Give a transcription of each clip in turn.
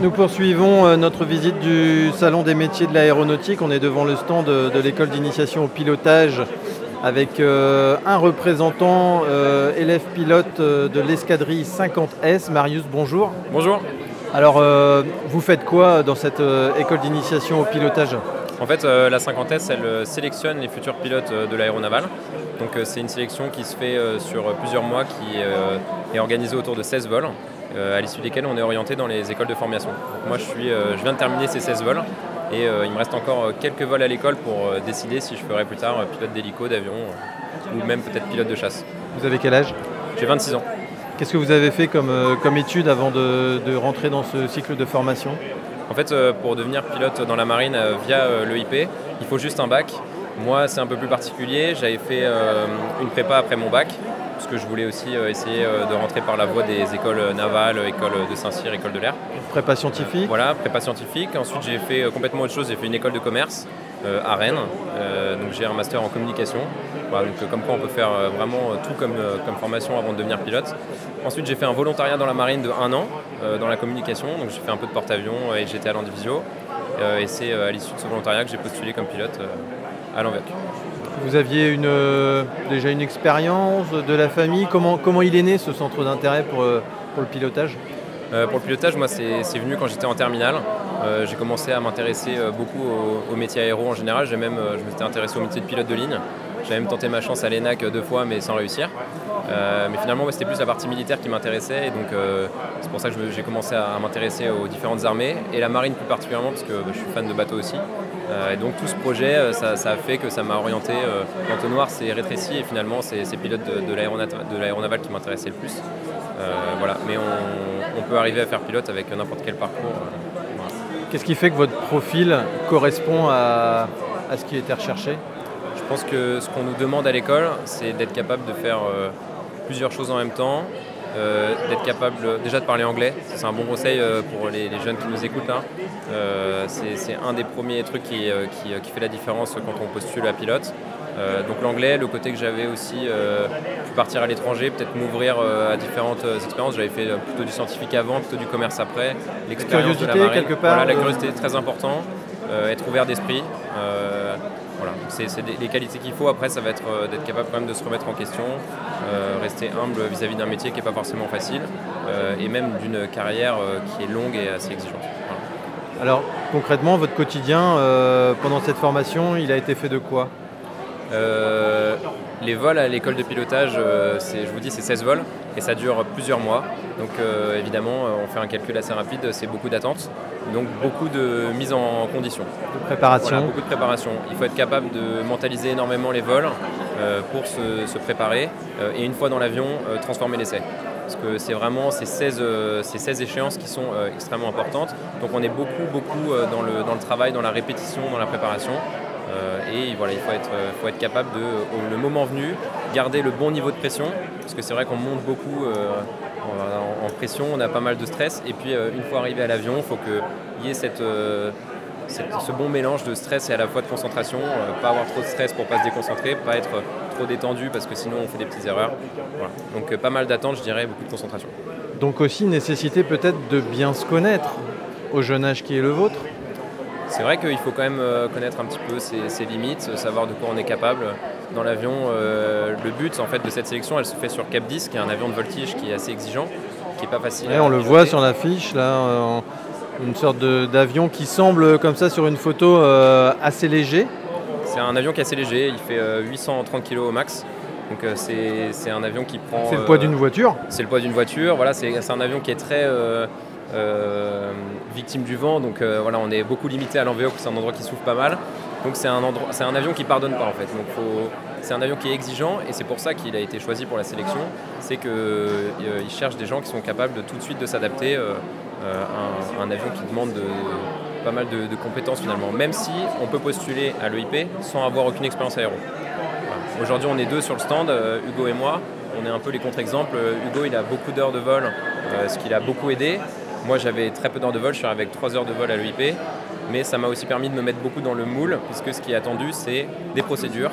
Nous poursuivons euh, notre visite du Salon des métiers de l'aéronautique. On est devant le stand de, l'école d'initiation au pilotage avec euh, un représentant euh, élève pilote de l'escadrille 50S. Marius, bonjour. Bonjour. Alors, vous faites quoi dans cette école d'initiation au pilotage? En fait, la 50S, elle sélectionne les futurs pilotes de l'aéronaval. Donc, c'est une sélection qui se fait sur plusieurs mois, qui est organisée autour de 16 vols. Euh, à l'issue desquels on est orienté dans les écoles de formation. moi je, suis, euh, je viens de terminer ces 16 vols et euh, il me reste encore quelques vols à l'école pour décider si je ferai plus tard pilote d'hélico, d'avion ou même peut-être pilote de chasse. Vous avez quel âge? J'ai 26 ans. Qu'est-ce que vous avez fait comme, comme étude avant de, rentrer dans ce cycle de formation? En fait, pour devenir pilote dans la marine via l'EIP, il faut juste un bac. Moi, c'est un peu plus particulier. J'avais fait une prépa après mon bac parce que je voulais aussi euh, essayer euh, de rentrer par la voie des écoles navales, école de Saint-Cyr, école de l'air. Prépa scientifique Voilà, prépa scientifique. Ensuite, j'ai fait euh, complètement autre chose. J'ai fait une école de commerce à Rennes. donc, j'ai un master en communication. donc, comme quoi, on peut faire vraiment tout comme, comme formation avant de devenir pilote. Ensuite, j'ai fait un volontariat dans la marine de un an dans la communication. Donc, j'ai fait un peu de porte-avions et j'étais à l'Andivisio. et c'est à l'issue de ce volontariat que j'ai postulé comme pilote à l'Anvec. Vous aviez euh, déjà une expérience de la famille comment, il est né ce centre d'intérêt pour, euh, le pilotage? Euh, Pour le pilotage, moi c'est venu quand j'étais en terminale. j'ai commencé à m'intéresser beaucoup au, métier aéro en général. Même, je m'étais intéressé au métier de pilote de ligne. J'ai même tenté ma chance à l'ENAC deux fois mais sans réussir. mais finalement c'était plus la partie militaire qui m'intéressait et donc c'est pour ça que j'ai commencé à, m'intéresser aux différentes armées et la marine plus particulièrement parce que bah, je suis fan de bateaux aussi. Euh, et donc tout ce projet, euh, ça, a fait que ça m'a orienté. Euh, L'entonnoir s'est rétréci et finalement c'est ces pilotes de, de l'aéronaval qui m'intéressaient le plus. voilà. Mais on, peut arriver à faire pilote avec n'importe quel parcours. Qu'est-ce qui fait que votre profil correspond à, ce qui était recherché? Je pense que ce qu'on nous demande à l'école, c'est d'être capable de faire plusieurs choses en même temps, euh, d'être capable déjà de parler anglais. C'est un bon conseil euh, pour les, jeunes qui nous écoutent là. Euh, c'est un des premiers trucs qui, qui, fait la différence quand on postule à pilote. donc l'anglais, le côté que j'avais aussi pu partir à l'étranger, peut-être m'ouvrir à différentes expériences. J'avais fait plutôt du scientifique avant, plutôt du commerce après. L'expérience de la marine. quelque part. Voilà, la curiosité est très important. être ouvert d'esprit. Voilà, c'est les qualités qu'il faut. Après, ça va être euh, d'être capable quand même de se remettre en question, euh, rester humble vis-à-vis d'un métier qui n'est pas forcément facile, euh, et même d'une carrière qui est longue et assez exigeante. Alors, concrètement, votre quotidien pendant cette formation, il a été fait de quoi? Les vols à l'école de pilotage, je vous dis, c'est 16 vols et ça dure plusieurs mois. Donc évidemment, on fait un calcul assez rapide, c'est beaucoup d'attentes. Donc beaucoup de mise en condition. De préparation. beaucoup de préparation. Il faut être capable de mentaliser énormément les vols euh, pour se, préparer euh, et une fois dans l'avion, euh, transformer l'essai. Parce que c'est vraiment ces 16, ces 16 échéances qui sont extrêmement importantes. Donc on est beaucoup, beaucoup dans, le, dans le travail, dans la répétition, dans la préparation. Et voilà, il faut être, être capable de, au, le moment venu, garder le bon niveau de pression. Parce que c'est vrai qu'on monte beaucoup en, pression, on a pas mal de stress. Et puis euh, une fois arrivé à l'avion, il faut qu'il y ait euh, ce bon mélange de stress et à la fois de concentration, euh, pas avoir trop de stress pour pas se déconcentrer, pas être trop détendu parce que sinon on fait des petites erreurs. Donc pas mal d'attente, je dirais, beaucoup de concentration. Donc aussi nécessité peut-être de bien se connaître au jeune âge qui est le vôtre c'est vrai qu'il faut quand même connaître un petit peu ses, limites, savoir de quoi on est capable dans l'avion. le but en fait de cette sélection, elle se fait sur Cap 10, qui est un avion de voltige qui est assez exigeant pas facile. on le voit sur l'affiche là, euh, une sorte d'avion qui semble comme ça sur une photo euh, assez léger. C'est un avion qui est assez léger, il fait 830 euh, kg au max. Donc c'est un avion qui prend. C'est le poids d'une voiture. C'est le poids d'une voiture. Voilà, c'est un avion qui est très victime du vent. Donc voilà, on est beaucoup limité à l'envéo, c'est un endroit qui souffre pas mal. Donc c'est un, un avion qui pardonne pas en fait. Donc c'est un avion qui est exigeant et c'est pour ça qu'il a été choisi pour la sélection. C'est qu'il euh, cherche des gens qui sont capables de tout de suite de s'adapter euh, euh, à un, avion qui demande pas mal de, compétences finalement. Même si on peut postuler à l'EIP sans avoir aucune expérience aéro. Aujourd'hui on est deux sur le stand, Hugo et moi. On est un peu les contre-exemples. Hugo il a beaucoup d'heures de vol, ce qui l'a beaucoup aidé. Moi j'avais très peu d'heures de vol, je suis avec 3 heures de vol à l'EIP mais ça m'a aussi permis de me mettre beaucoup dans le moule, puisque ce qui est attendu, c'est des procédures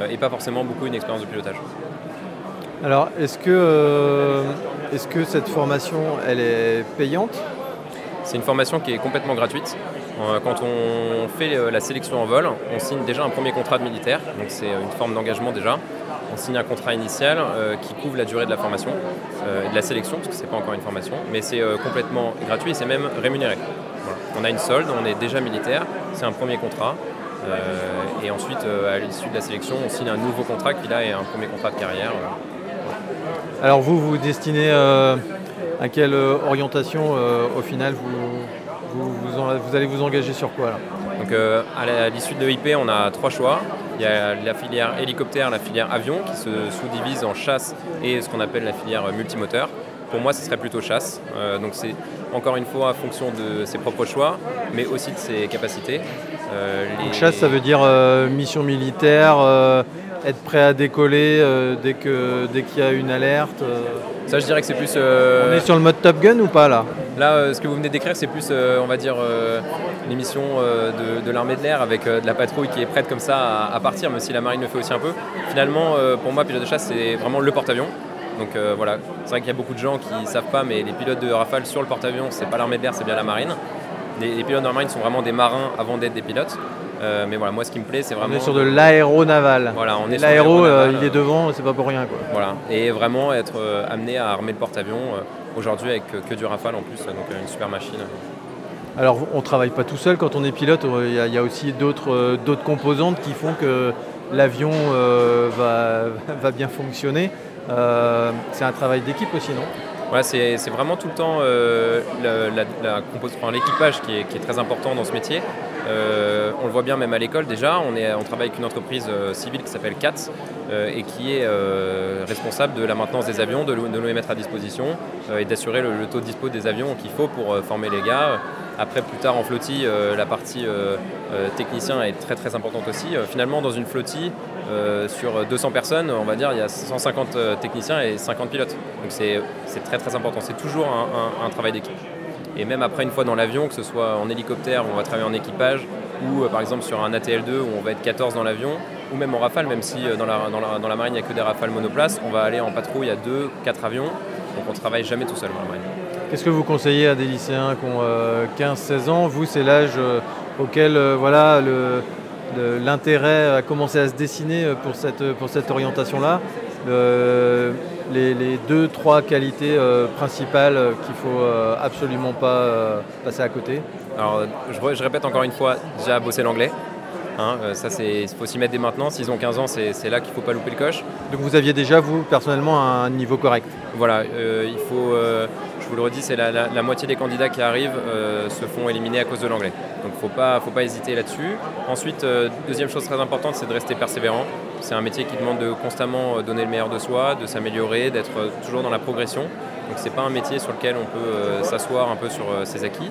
euh, et pas forcément beaucoup une expérience de pilotage. Alors, est-ce que, euh, est que cette formation, elle est payante? C'est une formation qui est complètement gratuite. Quand on fait la sélection en vol, on signe déjà un premier contrat de militaire, donc c'est une forme d'engagement déjà. On signe un contrat initial qui couvre la durée de la formation, et de la sélection, parce que ce n'est pas encore une formation, mais c'est complètement gratuit et c'est même rémunéré. On a une solde, on est déjà militaire, c'est un premier contrat. et ensuite, à l'issue de la sélection, on signe un nouveau contrat qui là est un premier contrat de carrière. Alors vous, vous destinez euh, à quelle euh, orientation euh, au final vous, vous, allez vous engager sur quoi Donc à l'issue de l'EIP, on a trois choix. Il y a la filière hélicoptère, la filière avion qui se sous-divise en chasse et ce qu'on appelle la filière multimoteur. Pour moi, ce serait plutôt chasse. donc c'est encore une fois en fonction de ses propres choix, mais aussi de ses capacités. Donc chasse, ça veut dire mission militaire être prêt à décoller euh, dès qu'il dès qu'il y a une alerte euh. Ça, je dirais que c'est plus. Euh, on est sur le mode Top Gun ou pas là? Là, ce que vous venez d'écrire, c'est plus, on va dire, l'émission de, l'armée de l'air avec de la patrouille qui est prête comme ça à, partir, même si la marine le fait aussi un peu. Finalement, pour moi, pilote de chasse, c'est vraiment le porte-avions. Donc voilà, c'est vrai qu'il y a beaucoup de gens qui ne savent pas, mais les pilotes de Rafale sur le porte-avions, c'est pas l'armée de l'air, c'est bien la marine. Les, les, pilotes de la marine sont vraiment des marins avant d'être des pilotes. Euh, mais voilà, moi ce qui me plaît, c'est vraiment. On est sur de l'aéronaval. Voilà, on est L'aéro, euh, il est devant, c'est pas pour rien. Quoi. Voilà, et vraiment être euh, amené à armer le porte-avions aujourd'hui avec que du Rafale en plus, donc une super machine. Alors on ne travaille pas tout seul quand on est pilote, il y, a aussi d'autres composantes qui font que l'avion va, va, bien fonctionner. c'est un travail d'équipe aussi, non? C'est vraiment tout le temps l'équipage qui est, très important dans ce métier. Euh, on le voit bien même à l'école déjà, on, travaille avec une entreprise euh, civile qui s'appelle CATS euh, et qui est responsable de la maintenance des avions, de, nous les mettre à disposition et d'assurer le, taux de dispo des avions qu'il faut pour former les gars. Après, plus tard en flottille, la partie technicien est très très importante aussi. finalement, dans une flottille, sur 200 personnes, on va dire, il y a 150 techniciens et 50 pilotes. Donc c'est très très important. C'est toujours un travail d'équipe. Et même après, une fois dans l'avion, que ce soit en hélicoptère où on va travailler en équipage, ou euh, par exemple sur un ATL2 où on va être 14 dans l'avion, ou même en rafale, même si euh, dans, la, dans, la, marine il n'y a que des rafales monoplaces, on va aller en patrouille à 2, 4 avions, donc on travaille jamais tout seul dans la marine. Qu'est-ce que vous conseillez à des lycéens qui ont 15-16 euh, ans? Vous, c'est l'âge auquel voilà, l'intérêt a commencé à se dessiner pour cette, pour cette orientation-là les, deux, trois qualités euh, principales qu'il ne faut euh, absolument pas euh, passer à côté Alors, je, répète encore une fois, déjà bosser l'anglais. Hein, ça, il faut s'y mettre dès maintenant. S'ils ont 15 ans, c'est là qu'il ne faut pas louper le coche. Donc vous aviez déjà, vous, personnellement, un niveau correct? Voilà, il faut, je vous le redis, c'est la, moitié des candidats qui arrivent se font éliminer à cause de l'anglais. Donc il ne faut pas, hésiter là-dessus. Ensuite, deuxième chose très importante, c'est de rester persévérant. C'est un métier qui demande de constamment euh, donner le meilleur de soi, de s'améliorer, d'être euh, toujours dans la progression. Donc c'est pas un métier sur lequel on peut euh, s'asseoir un peu sur ses acquis.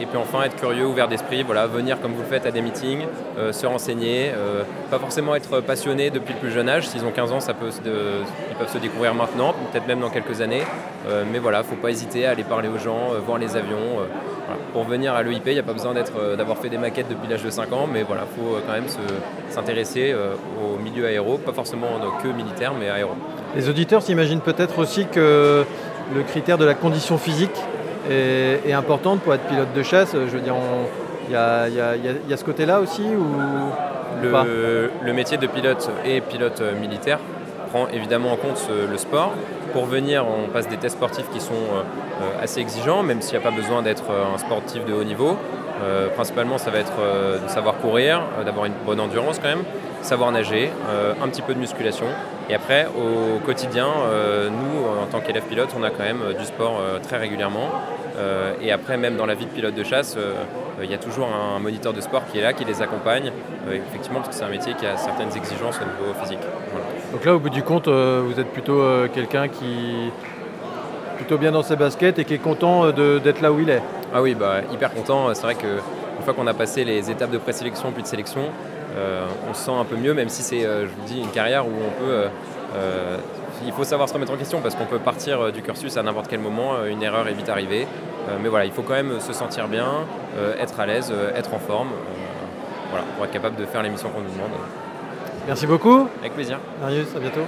Et puis enfin être curieux, ouvert d'esprit, voilà, venir comme vous le faites à des meetings, se renseigner, pas forcément être passionné depuis le plus jeune âge. S'ils ont 15 ans, ça peut ils peuvent se découvrir maintenant, peut-être même dans quelques années. mais voilà, faut pas hésiter à aller parler aux gens, voir les avions. Pour venir à l'EIP, il n'y a pas besoin euh, d'avoir fait des maquettes depuis l'âge de 5 ans, mais voilà, il faut euh, quand même s'intéresser euh, au milieu aéro, pas forcément que militaire, mais aéro. Les auditeurs s'imaginent peut-être aussi que le critère de la condition physique est, est importante pour être pilote de chasse. Je veux dire, il y, a, ce côté-là aussi ou le, le, métier de pilote et pilote militaire prend évidemment en compte le sport, pour venir, on passe des tests sportifs qui sont euh, euh, assez exigeants, même s'il n'y a pas besoin d'être euh, un sportif de haut niveau. principalement, ça va être de savoir courir, d'avoir une bonne endurance quand même, savoir nager, un petit peu de musculation. Et après, au quotidien, nous, en tant qu'élèves pilotes, on a quand même du sport très régulièrement. et après, même dans la vie de pilote de chasse, il y a toujours un moniteur de sport qui est là, qui les accompagne, effectivement, parce que c'est un métier qui a certaines exigences au niveau physique. Donc là, au bout du compte, euh, vous êtes plutôt euh, quelqu'un qui plutôt bien dans ses baskets et qui est content euh, d'être là où il est. Ah oui, bah, hyper content. C'est vrai qu'une fois qu'on a passé les étapes de présélection puis de sélection, on se sent un peu mieux, même si c'est, je vous dis, une carrière où on peut il faut savoir se remettre en question parce qu'on peut partir du cursus à n'importe quel moment, une erreur est vite arrivée. mais voilà, il faut quand même se sentir bien, être à l'aise, être en forme, voilà, pour être capable de faire l'émission qu'on nous demande. Merci beaucoup. Avec plaisir. Marius, à bientôt.